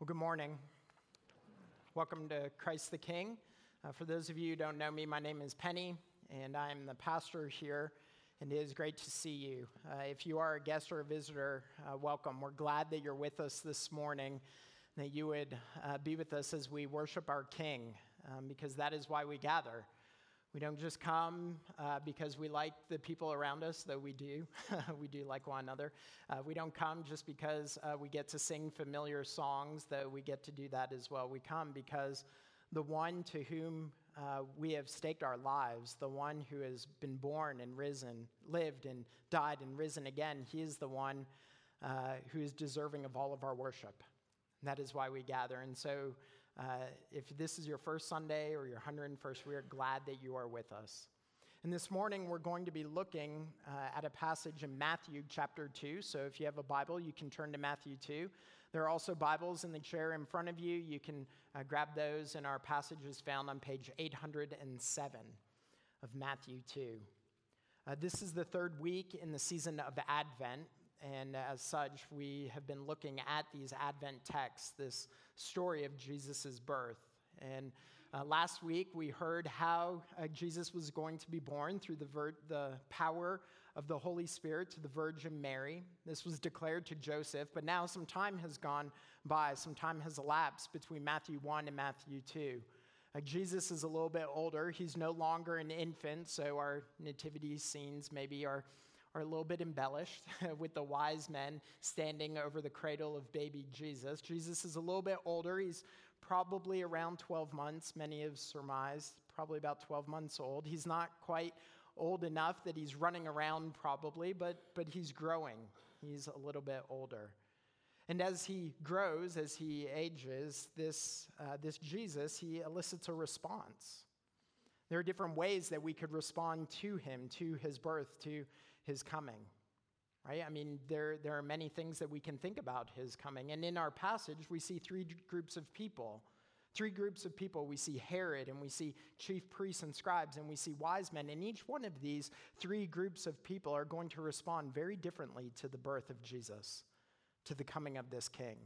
Well, good morning. Welcome to Christ the King. Uh, for those of you who don't know me, my name is Penny, and I'm the pastor here, and it is great to see you. Uh, if you are a guest or a visitor, uh, welcome. We're glad that you're with us this morning, that you would uh, be with us as we worship our King, um, because that is why we gather. We don't just come uh, because we like the people around us, though we do. we do like one another. Uh, we don't come just because uh, we get to sing familiar songs, though we get to do that as well. We come because the one to whom uh, we have staked our lives, the one who has been born and risen, lived and died and risen again, he is the one uh, who is deserving of all of our worship. And that is why we gather. And so, uh, if this is your first Sunday or your 101st, we are glad that you are with us. And this morning, we're going to be looking uh, at a passage in Matthew chapter 2. So if you have a Bible, you can turn to Matthew 2. There are also Bibles in the chair in front of you. You can uh, grab those, and our passage is found on page 807 of Matthew 2. Uh, this is the third week in the season of Advent, and as such, we have been looking at these Advent texts, this story of Jesus' birth. And uh, last week, we heard how uh, Jesus was going to be born through the, ver- the power of the Holy Spirit to the Virgin Mary. This was declared to Joseph, but now some time has gone by, some time has elapsed between Matthew 1 and Matthew 2. Uh, Jesus is a little bit older. He's no longer an infant, so our nativity scenes maybe are are a little bit embellished with the wise men standing over the cradle of baby Jesus. Jesus is a little bit older. He's probably around 12 months. Many have surmised, probably about 12 months old. He's not quite old enough that he's running around, probably, but, but he's growing. He's a little bit older. And as he grows, as he ages, this, uh, this Jesus, he elicits a response. There are different ways that we could respond to him, to his birth, to his coming. Right? I mean, there, there are many things that we can think about his coming. And in our passage, we see three groups of people. Three groups of people. We see Herod, and we see chief priests and scribes, and we see wise men. And each one of these three groups of people are going to respond very differently to the birth of Jesus, to the coming of this king.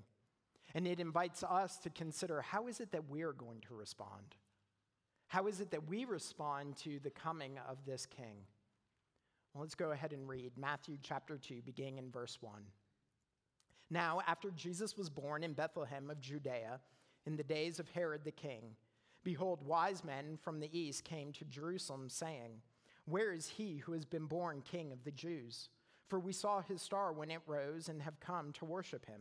And it invites us to consider how is it that we're going to respond? How is it that we respond to the coming of this king? Let's go ahead and read Matthew chapter 2, beginning in verse 1. Now, after Jesus was born in Bethlehem of Judea, in the days of Herod the king, behold, wise men from the east came to Jerusalem, saying, Where is he who has been born king of the Jews? For we saw his star when it rose and have come to worship him.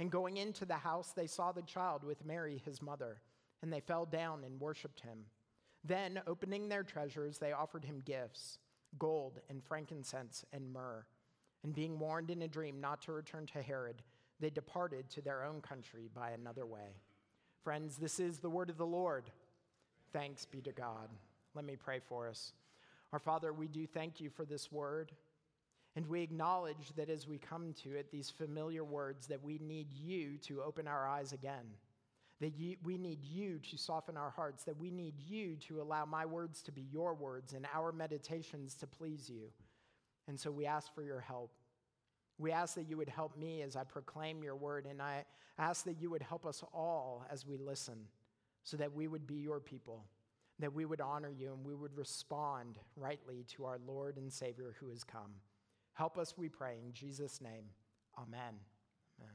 And going into the house, they saw the child with Mary, his mother, and they fell down and worshiped him. Then, opening their treasures, they offered him gifts gold and frankincense and myrrh. And being warned in a dream not to return to Herod, they departed to their own country by another way. Friends, this is the word of the Lord. Thanks be to God. Let me pray for us. Our Father, we do thank you for this word. And we acknowledge that as we come to it, these familiar words, that we need you to open our eyes again. That you, we need you to soften our hearts, that we need you to allow my words to be your words and our meditations to please you. And so we ask for your help. We ask that you would help me as I proclaim your word, and I ask that you would help us all as we listen, so that we would be your people, that we would honor you, and we would respond rightly to our Lord and Savior who has come. Help us, we pray, in Jesus' name. Amen. Amen.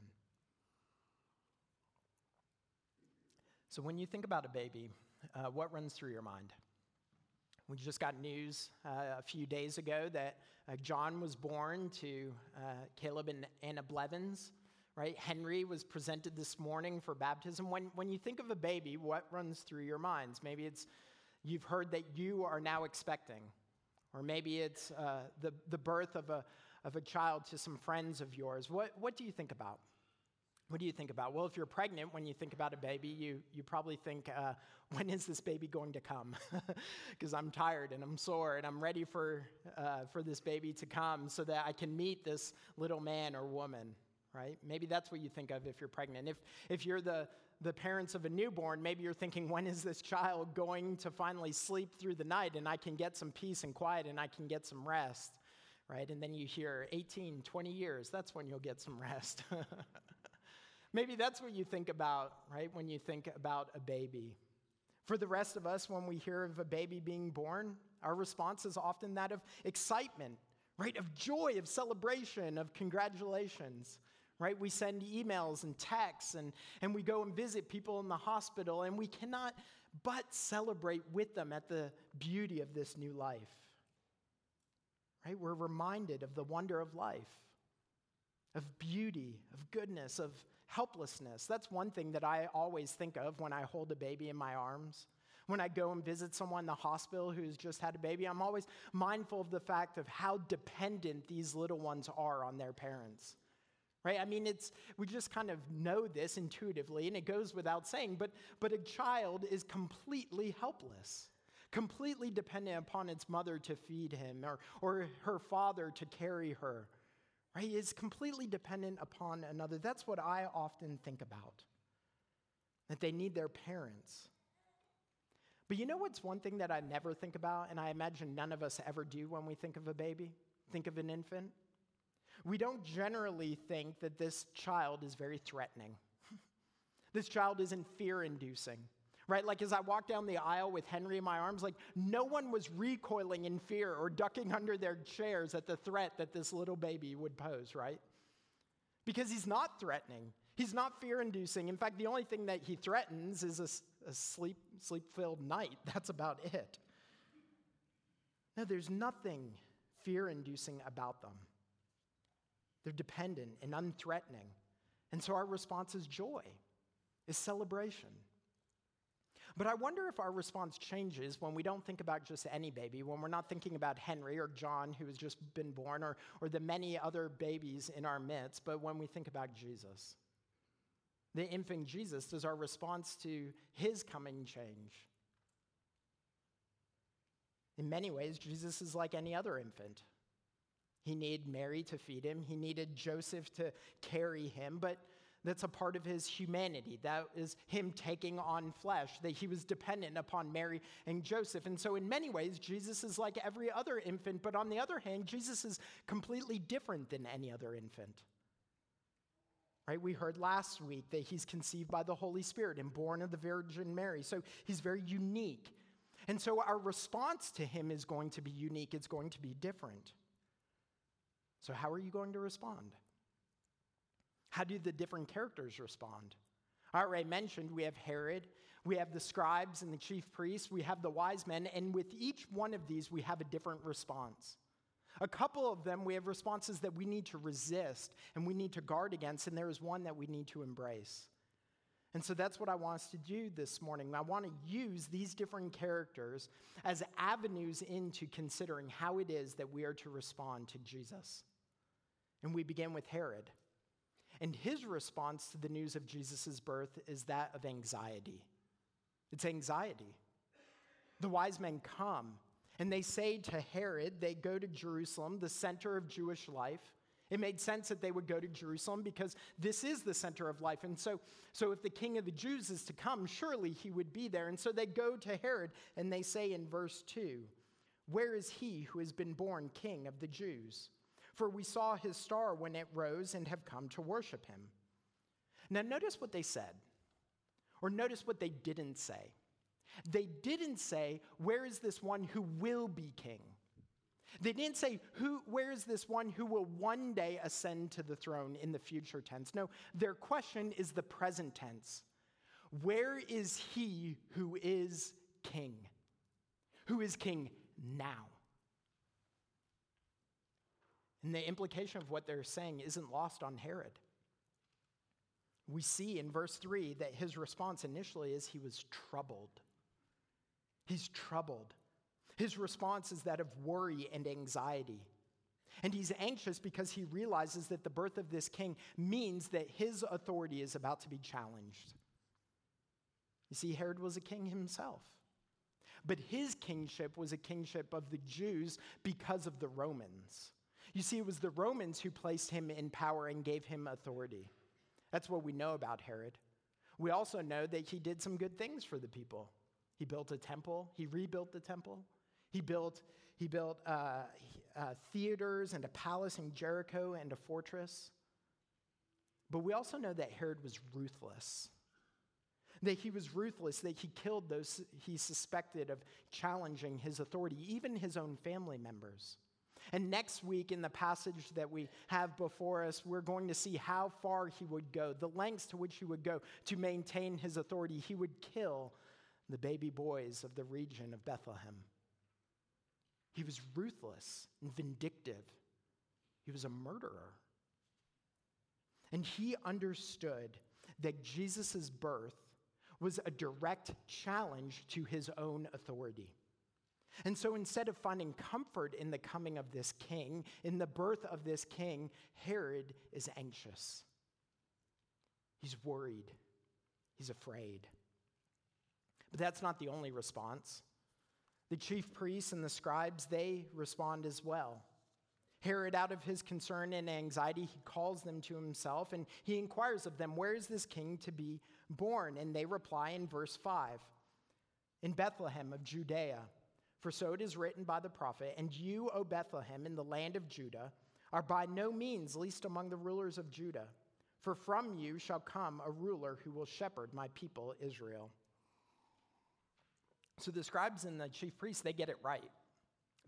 So, when you think about a baby, uh, what runs through your mind? We just got news uh, a few days ago that uh, John was born to uh, Caleb and Anna Blevins, right? Henry was presented this morning for baptism. When, when you think of a baby, what runs through your minds? Maybe it's you've heard that you are now expecting, or maybe it's uh, the, the birth of a, of a child to some friends of yours. What, what do you think about? What do you think about? Well, if you're pregnant, when you think about a baby, you, you probably think, uh, when is this baby going to come? Because I'm tired and I'm sore and I'm ready for, uh, for this baby to come so that I can meet this little man or woman, right? Maybe that's what you think of if you're pregnant. If, if you're the, the parents of a newborn, maybe you're thinking, when is this child going to finally sleep through the night and I can get some peace and quiet and I can get some rest, right? And then you hear 18, 20 years, that's when you'll get some rest. Maybe that's what you think about, right, when you think about a baby. For the rest of us, when we hear of a baby being born, our response is often that of excitement, right, of joy, of celebration, of congratulations, right? We send emails and texts and, and we go and visit people in the hospital, and we cannot but celebrate with them at the beauty of this new life, right? We're reminded of the wonder of life, of beauty, of goodness, of helplessness. That's one thing that I always think of when I hold a baby in my arms. When I go and visit someone in the hospital who's just had a baby, I'm always mindful of the fact of how dependent these little ones are on their parents. Right? I mean, it's we just kind of know this intuitively, and it goes without saying, but but a child is completely helpless completely dependent upon its mother to feed him or, or her father to carry her right? Is completely dependent upon another. That's what I often think about, that they need their parents. But you know what's one thing that I never think about, and I imagine none of us ever do when we think of a baby, think of an infant? We don't generally think that this child is very threatening. this child isn't fear inducing right? Like as I walked down the aisle with Henry in my arms, like no one was recoiling in fear or ducking under their chairs at the threat that this little baby would pose, right? Because he's not threatening. He's not fear inducing. In fact, the only thing that he threatens is a, a sleep filled night. That's about it. No, there's nothing fear inducing about them. They're dependent and unthreatening. And so our response is joy, is celebration. But I wonder if our response changes when we don't think about just any baby, when we're not thinking about Henry or John, who has just been born, or, or the many other babies in our midst, but when we think about Jesus. The infant Jesus, does our response to his coming change? In many ways, Jesus is like any other infant. He needed Mary to feed him, he needed Joseph to carry him, but that's a part of his humanity. That is him taking on flesh, that he was dependent upon Mary and Joseph. And so, in many ways, Jesus is like every other infant, but on the other hand, Jesus is completely different than any other infant. Right? We heard last week that he's conceived by the Holy Spirit and born of the Virgin Mary. So, he's very unique. And so, our response to him is going to be unique, it's going to be different. So, how are you going to respond? How do the different characters respond? I already mentioned we have Herod, we have the scribes and the chief priests, we have the wise men, and with each one of these, we have a different response. A couple of them, we have responses that we need to resist and we need to guard against, and there is one that we need to embrace. And so that's what I want us to do this morning. I want to use these different characters as avenues into considering how it is that we are to respond to Jesus. And we begin with Herod. And his response to the news of Jesus' birth is that of anxiety. It's anxiety. The wise men come and they say to Herod, they go to Jerusalem, the center of Jewish life. It made sense that they would go to Jerusalem because this is the center of life. And so, so if the king of the Jews is to come, surely he would be there. And so they go to Herod and they say in verse 2 Where is he who has been born king of the Jews? For we saw his star when it rose and have come to worship him. Now, notice what they said, or notice what they didn't say. They didn't say, Where is this one who will be king? They didn't say, who, Where is this one who will one day ascend to the throne in the future tense? No, their question is the present tense. Where is he who is king? Who is king now? And the implication of what they're saying isn't lost on Herod. We see in verse 3 that his response initially is he was troubled. He's troubled. His response is that of worry and anxiety. And he's anxious because he realizes that the birth of this king means that his authority is about to be challenged. You see, Herod was a king himself. But his kingship was a kingship of the Jews because of the Romans. You see, it was the Romans who placed him in power and gave him authority. That's what we know about Herod. We also know that he did some good things for the people. He built a temple, he rebuilt the temple, he built, he built uh, uh, theaters and a palace in Jericho and a fortress. But we also know that Herod was ruthless. That he was ruthless, that he killed those he suspected of challenging his authority, even his own family members. And next week, in the passage that we have before us, we're going to see how far he would go, the lengths to which he would go to maintain his authority. He would kill the baby boys of the region of Bethlehem. He was ruthless and vindictive, he was a murderer. And he understood that Jesus' birth was a direct challenge to his own authority. And so instead of finding comfort in the coming of this king, in the birth of this king, Herod is anxious. He's worried. He's afraid. But that's not the only response. The chief priests and the scribes, they respond as well. Herod, out of his concern and anxiety, he calls them to himself and he inquires of them, Where is this king to be born? And they reply in verse 5 In Bethlehem of Judea. For so it is written by the prophet, And you, O Bethlehem, in the land of Judah, are by no means least among the rulers of Judah. For from you shall come a ruler who will shepherd my people Israel. So the scribes and the chief priests, they get it right.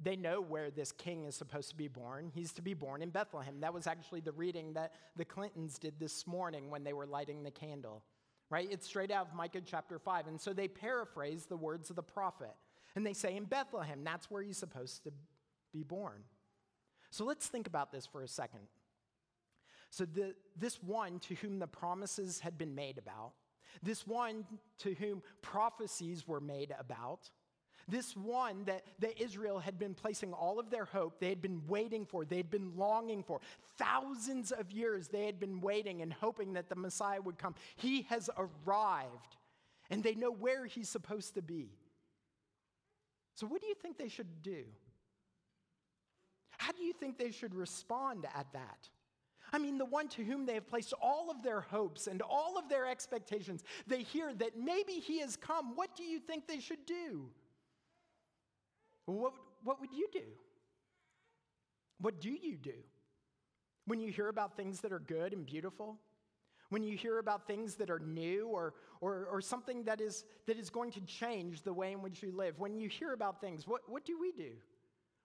They know where this king is supposed to be born. He's to be born in Bethlehem. That was actually the reading that the Clintons did this morning when they were lighting the candle, right? It's straight out of Micah chapter 5. And so they paraphrase the words of the prophet. And they say, in Bethlehem, that's where he's supposed to be born. So let's think about this for a second. So, the, this one to whom the promises had been made about, this one to whom prophecies were made about, this one that, that Israel had been placing all of their hope, they had been waiting for, they had been longing for. Thousands of years they had been waiting and hoping that the Messiah would come. He has arrived, and they know where he's supposed to be. So, what do you think they should do? How do you think they should respond at that? I mean, the one to whom they have placed all of their hopes and all of their expectations, they hear that maybe he has come. What do you think they should do? What, what would you do? What do you do when you hear about things that are good and beautiful? When you hear about things that are new or, or, or something that is, that is going to change the way in which you live, when you hear about things, what, what do we do?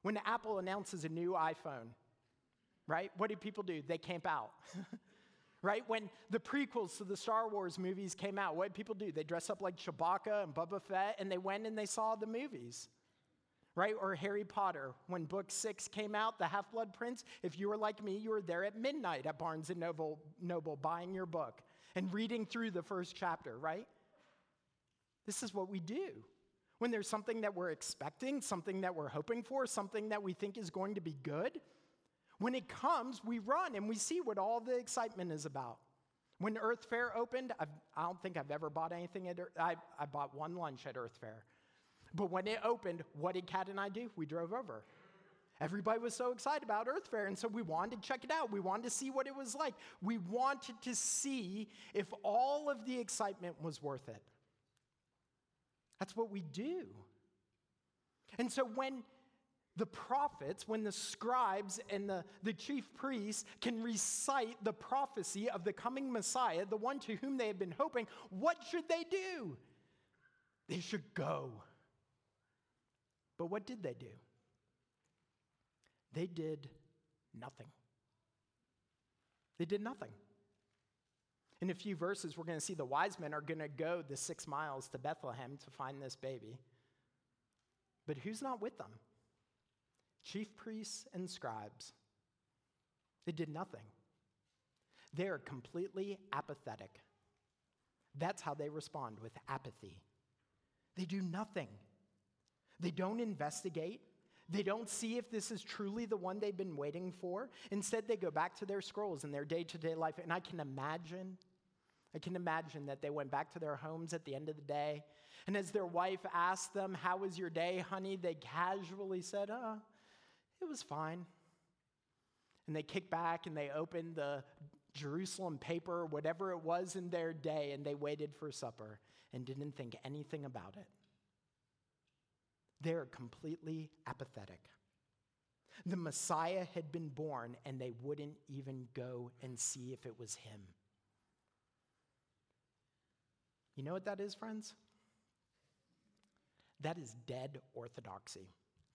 When Apple announces a new iPhone, right? What do people do? They camp out. right? When the prequels to the Star Wars movies came out, what did people do? They dress up like Chewbacca and Boba Fett and they went and they saw the movies right? Or Harry Potter, when book six came out, The Half Blood Prince, if you were like me, you were there at midnight at Barnes and Noble, Noble buying your book and reading through the first chapter, right? This is what we do. When there's something that we're expecting, something that we're hoping for, something that we think is going to be good, when it comes, we run and we see what all the excitement is about. When Earth Fare opened, I've, I do not think I've ever bought anything at Earth, I, I bought one lunch at Earth Fare. But when it opened, what did Kat and I do? We drove over. Everybody was so excited about Earth Fare, and so we wanted to check it out. We wanted to see what it was like. We wanted to see if all of the excitement was worth it. That's what we do. And so when the prophets, when the scribes and the, the chief priests can recite the prophecy of the coming Messiah, the one to whom they have been hoping, what should they do? They should go. But what did they do? They did nothing. They did nothing. In a few verses, we're going to see the wise men are going to go the six miles to Bethlehem to find this baby. But who's not with them? Chief priests and scribes. They did nothing. They are completely apathetic. That's how they respond with apathy. They do nothing. They don't investigate. They don't see if this is truly the one they've been waiting for. Instead, they go back to their scrolls and their day to day life. And I can imagine, I can imagine that they went back to their homes at the end of the day. And as their wife asked them, How was your day, honey? they casually said, Oh, it was fine. And they kicked back and they opened the Jerusalem paper, whatever it was in their day, and they waited for supper and didn't think anything about it. They're completely apathetic. The Messiah had been born, and they wouldn't even go and see if it was him. You know what that is, friends? That is dead orthodoxy.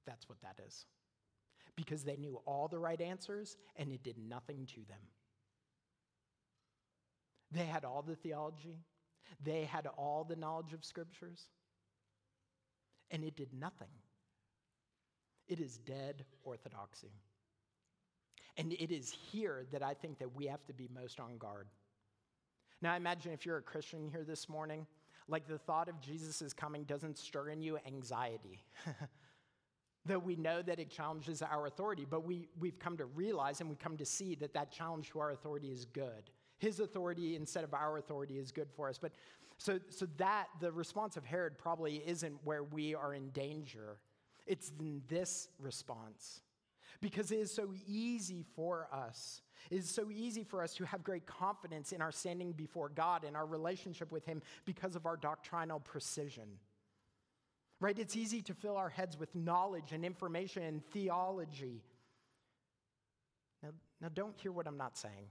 That's what that is. Because they knew all the right answers, and it did nothing to them. They had all the theology, they had all the knowledge of scriptures, and it did nothing. It is dead orthodoxy. And it is here that I think that we have to be most on guard. Now, I imagine if you're a Christian here this morning, like the thought of Jesus' coming doesn't stir in you anxiety. Though we know that it challenges our authority, but we, we've come to realize and we've come to see that that challenge to our authority is good. His authority instead of our authority is good for us. But so, so that, the response of Herod probably isn't where we are in danger. It's in this response. Because it is so easy for us. It is so easy for us to have great confidence in our standing before God and our relationship with Him because of our doctrinal precision. Right? It's easy to fill our heads with knowledge and information and theology. Now, now don't hear what I'm not saying.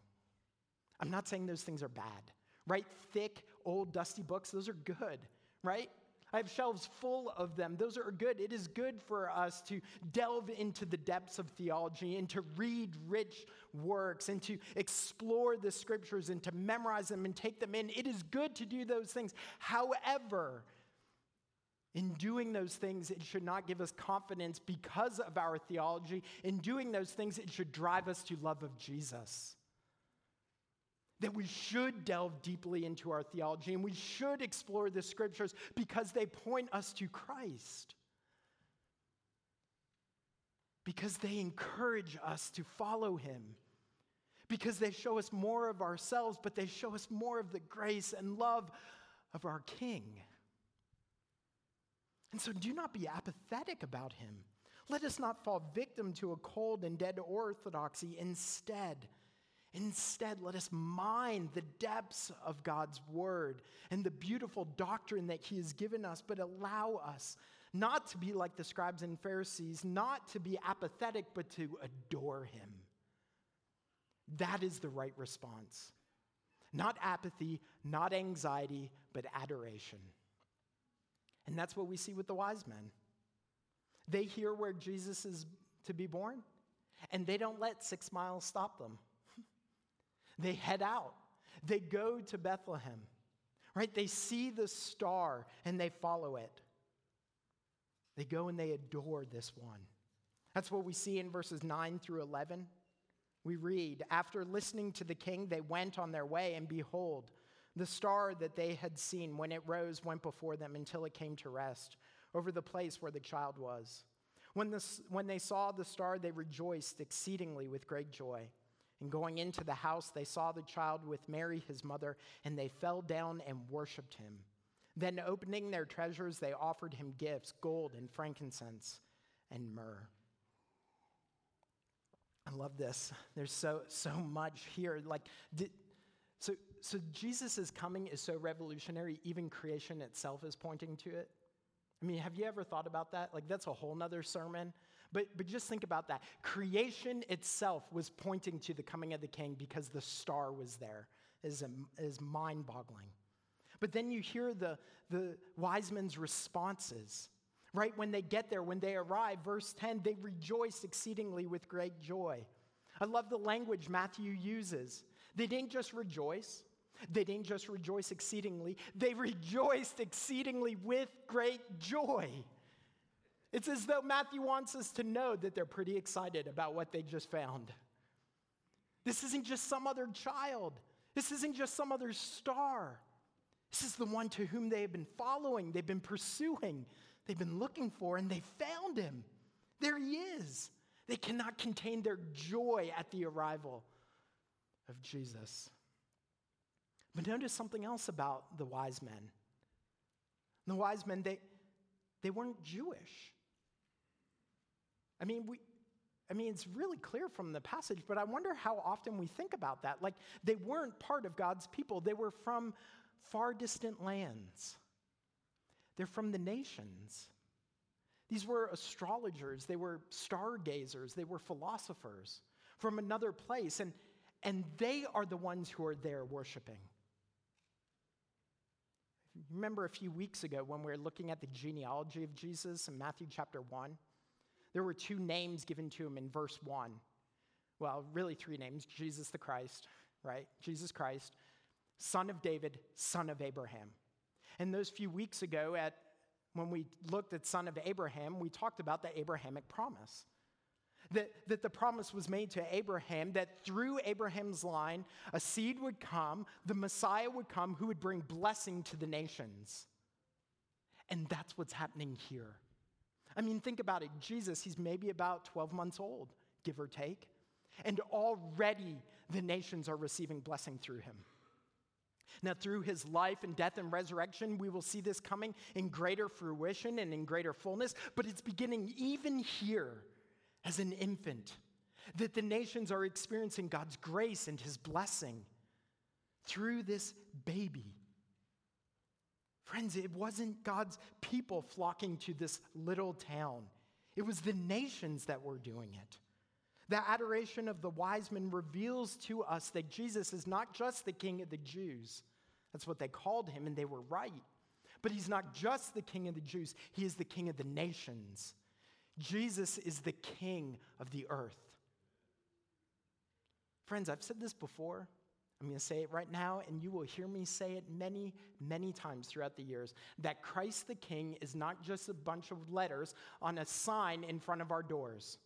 I'm not saying those things are bad, right? Thick, old, dusty books, those are good, right? I have shelves full of them. Those are good. It is good for us to delve into the depths of theology and to read rich works and to explore the scriptures and to memorize them and take them in. It is good to do those things. However, in doing those things, it should not give us confidence because of our theology. In doing those things, it should drive us to love of Jesus that we should delve deeply into our theology and we should explore the scriptures because they point us to Christ. Because they encourage us to follow him. Because they show us more of ourselves, but they show us more of the grace and love of our King. And so do not be apathetic about him. Let us not fall victim to a cold and dead orthodoxy. Instead, Instead, let us mine the depths of God's word and the beautiful doctrine that He has given us, but allow us not to be like the scribes and Pharisees, not to be apathetic, but to adore Him. That is the right response. Not apathy, not anxiety, but adoration. And that's what we see with the wise men. They hear where Jesus is to be born, and they don't let six miles stop them. They head out, they go to Bethlehem, right? They see the star and they follow it. They go and they adore this one. That's what we see in verses 9 through 11. We read, After listening to the king, they went on their way, and behold, the star that they had seen when it rose went before them until it came to rest over the place where the child was. When, the, when they saw the star, they rejoiced exceedingly with great joy. And going into the house, they saw the child with Mary, his mother, and they fell down and worshiped him. Then, opening their treasures, they offered him gifts gold and frankincense and myrrh. I love this. There's so, so much here. Like, did, so, so Jesus' coming is so revolutionary, even creation itself is pointing to it. I mean, have you ever thought about that? Like, that's a whole nother sermon. But, but just think about that. Creation itself was pointing to the coming of the king because the star was there, is, is mind boggling. But then you hear the, the wise men's responses, right? When they get there, when they arrive, verse 10, they rejoice exceedingly with great joy. I love the language Matthew uses. They didn't just rejoice, They didn't just rejoice exceedingly, they rejoiced exceedingly with great joy. It's as though Matthew wants us to know that they're pretty excited about what they just found. This isn't just some other child, this isn't just some other star. This is the one to whom they have been following, they've been pursuing, they've been looking for, and they found him. There he is. They cannot contain their joy at the arrival of Jesus. But notice something else about the wise men. The wise men, they, they weren't Jewish. I mean, we, I mean, it's really clear from the passage, but I wonder how often we think about that. Like, they weren't part of God's people, they were from far distant lands, they're from the nations. These were astrologers, they were stargazers, they were philosophers from another place, and, and they are the ones who are there worshiping. Remember a few weeks ago when we were looking at the genealogy of Jesus in Matthew chapter 1? There were two names given to him in verse 1. Well, really three names Jesus the Christ, right? Jesus Christ, son of David, son of Abraham. And those few weeks ago, at, when we looked at son of Abraham, we talked about the Abrahamic promise. That, that the promise was made to Abraham that through Abraham's line, a seed would come, the Messiah would come who would bring blessing to the nations. And that's what's happening here. I mean, think about it. Jesus, he's maybe about 12 months old, give or take. And already the nations are receiving blessing through him. Now, through his life and death and resurrection, we will see this coming in greater fruition and in greater fullness, but it's beginning even here as an infant, that the nations are experiencing God's grace and his blessing through this baby. Friends, it wasn't God's people flocking to this little town, it was the nations that were doing it. The adoration of the wise men reveals to us that Jesus is not just the king of the Jews. That's what they called him, and they were right. But he's not just the king of the Jews, he is the king of the nations. Jesus is the king of the earth. Friends, I've said this before. I'm going to say it right now, and you will hear me say it many, many times throughout the years that Christ the King is not just a bunch of letters on a sign in front of our doors.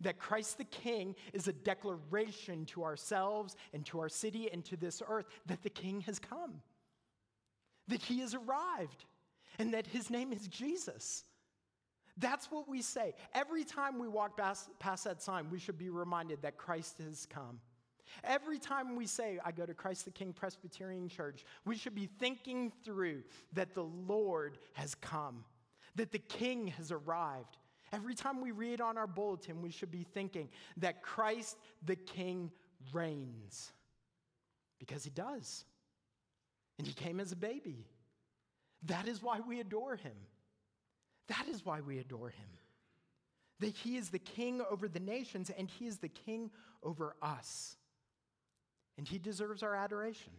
That Christ the King is a declaration to ourselves and to our city and to this earth that the King has come, that he has arrived, and that his name is Jesus. That's what we say. Every time we walk past, past, that sign, we should be reminded that Christ has come. Every time we say, I go to Christ the King Presbyterian Church, we should be thinking through that the Lord has come, that the King has arrived. Every time we read on our bulletin, we should be thinking that Christ the King reigns. Because he does. And he came as a baby. That is why we adore him. That is why we adore him. That he is the king over the nations and he is the king over us. And he deserves our adoration.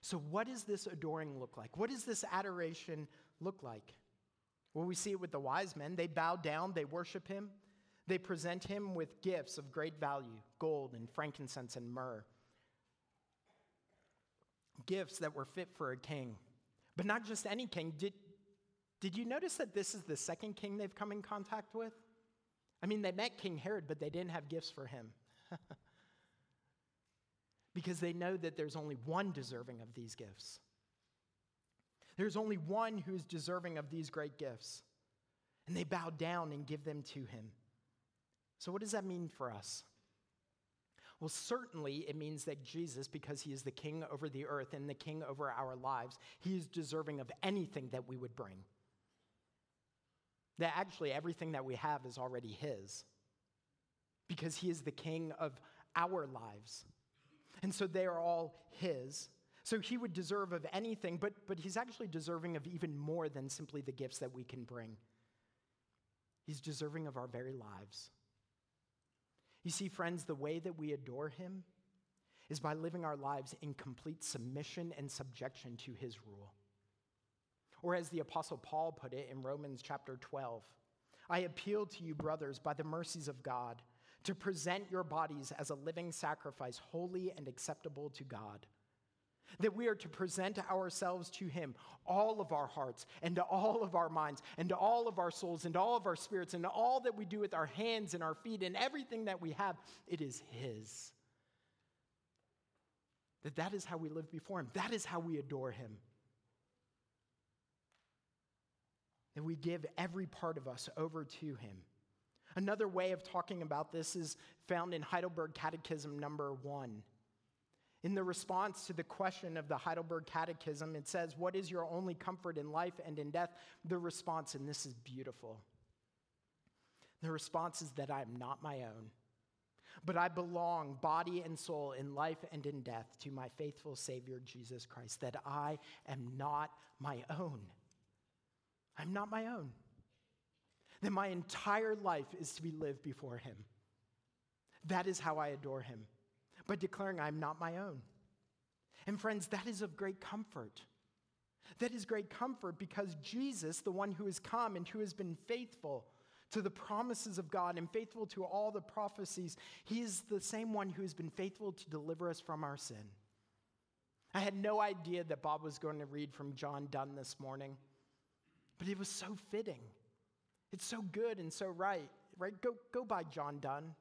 So, what does this adoring look like? What does this adoration look like? Well, we see it with the wise men. They bow down, they worship him, they present him with gifts of great value gold and frankincense and myrrh. Gifts that were fit for a king. But not just any king. Did, did you notice that this is the second king they've come in contact with? I mean, they met King Herod, but they didn't have gifts for him. because they know that there's only one deserving of these gifts. There's only one who's deserving of these great gifts. And they bow down and give them to him. So, what does that mean for us? Well, certainly it means that Jesus, because he is the king over the earth and the king over our lives, he is deserving of anything that we would bring. That actually everything that we have is already His because He is the King of our lives. And so they are all His. So He would deserve of anything, but, but He's actually deserving of even more than simply the gifts that we can bring. He's deserving of our very lives. You see, friends, the way that we adore Him is by living our lives in complete submission and subjection to His rule. Or as the Apostle Paul put it in Romans chapter 12, I appeal to you, brothers, by the mercies of God, to present your bodies as a living sacrifice, holy and acceptable to God, that we are to present ourselves to Him, all of our hearts, and to all of our minds, and to all of our souls, and all of our spirits, and all that we do with our hands and our feet, and everything that we have, it is His. That that is how we live before Him. That is how we adore Him. That we give every part of us over to Him. Another way of talking about this is found in Heidelberg Catechism number one. In the response to the question of the Heidelberg Catechism, it says, What is your only comfort in life and in death? The response, and this is beautiful. The response is that I am not my own, but I belong, body and soul, in life and in death, to my faithful Savior, Jesus Christ, that I am not my own. I'm not my own. That my entire life is to be lived before Him. That is how I adore Him by declaring I'm not my own. And friends, that is of great comfort. That is great comfort because Jesus, the one who has come and who has been faithful to the promises of God and faithful to all the prophecies, he is the same one who has been faithful to deliver us from our sin. I had no idea that Bob was going to read from John Donne this morning, but it was so fitting. It's so good and so right, right? Go, go by John Donne.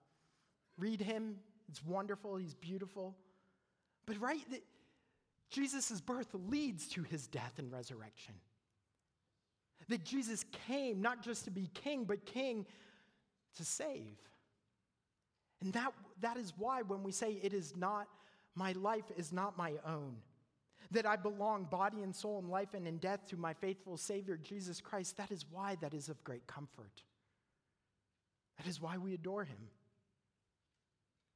Read him, it's wonderful, he's beautiful. But right, that Jesus' birth leads to his death and resurrection. That Jesus came not just to be king, but king to save. And that, that is why when we say it is not, my life is not my own, that I belong body and soul in life and in death to my faithful Savior, Jesus Christ, that is why that is of great comfort. That is why we adore him.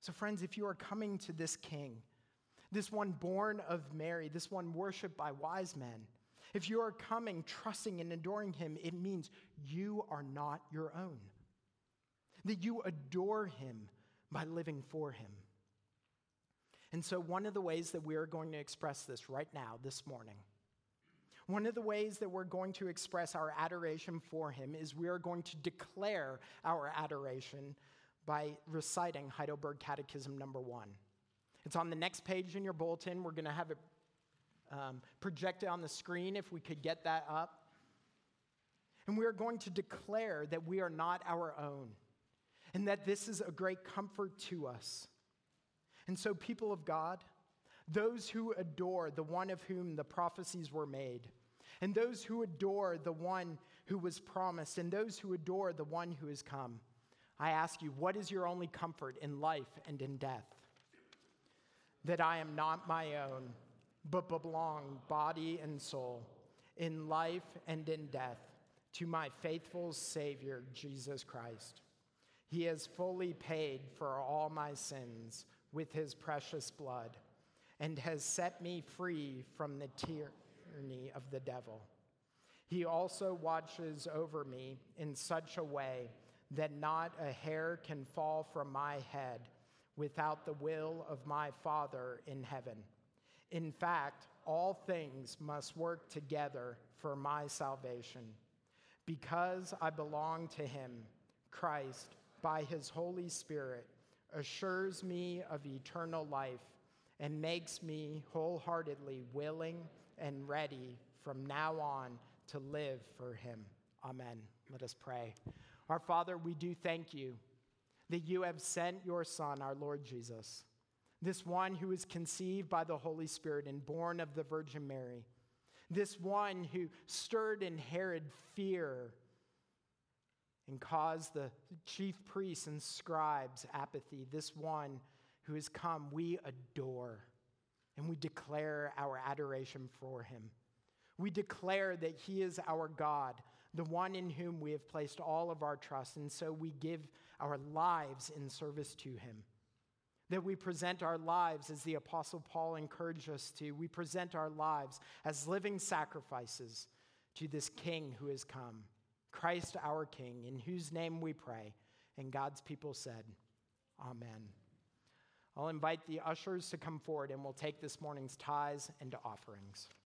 So, friends, if you are coming to this king, this one born of Mary, this one worshiped by wise men, if you are coming, trusting, and adoring him, it means you are not your own. That you adore him by living for him. And so, one of the ways that we are going to express this right now, this morning, one of the ways that we're going to express our adoration for him is we are going to declare our adoration by reciting Heidelberg Catechism number one. It's on the next page in your bulletin. We're going to have it um, projected on the screen if we could get that up. And we are going to declare that we are not our own and that this is a great comfort to us. And so, people of God, those who adore the one of whom the prophecies were made, and those who adore the one who was promised, and those who adore the one who has come, I ask you, what is your only comfort in life and in death? That I am not my own, but belong, body and soul, in life and in death, to my faithful Savior, Jesus Christ. He has fully paid for all my sins with his precious blood and has set me free from the tyranny of the devil. He also watches over me in such a way that not a hair can fall from my head without the will of my Father in heaven. In fact, all things must work together for my salvation. Because I belong to him, Christ, by his Holy Spirit, assures me of eternal life and makes me wholeheartedly willing and ready from now on to live for him. Amen. Let us pray. Our Father, we do thank you that you have sent your Son, our Lord Jesus, this one who was conceived by the Holy Spirit and born of the Virgin Mary, this one who stirred in Herod fear and cause the chief priests and scribes apathy, this one who has come, we adore and we declare our adoration for him. We declare that he is our God the one in whom we have placed all of our trust. And so we give our lives in service to him. That we present our lives as the Apostle Paul encouraged us to. We present our lives as living sacrifices to this King who has come, Christ our King, in whose name we pray. And God's people said, Amen. I'll invite the ushers to come forward and we'll take this morning's tithes and offerings.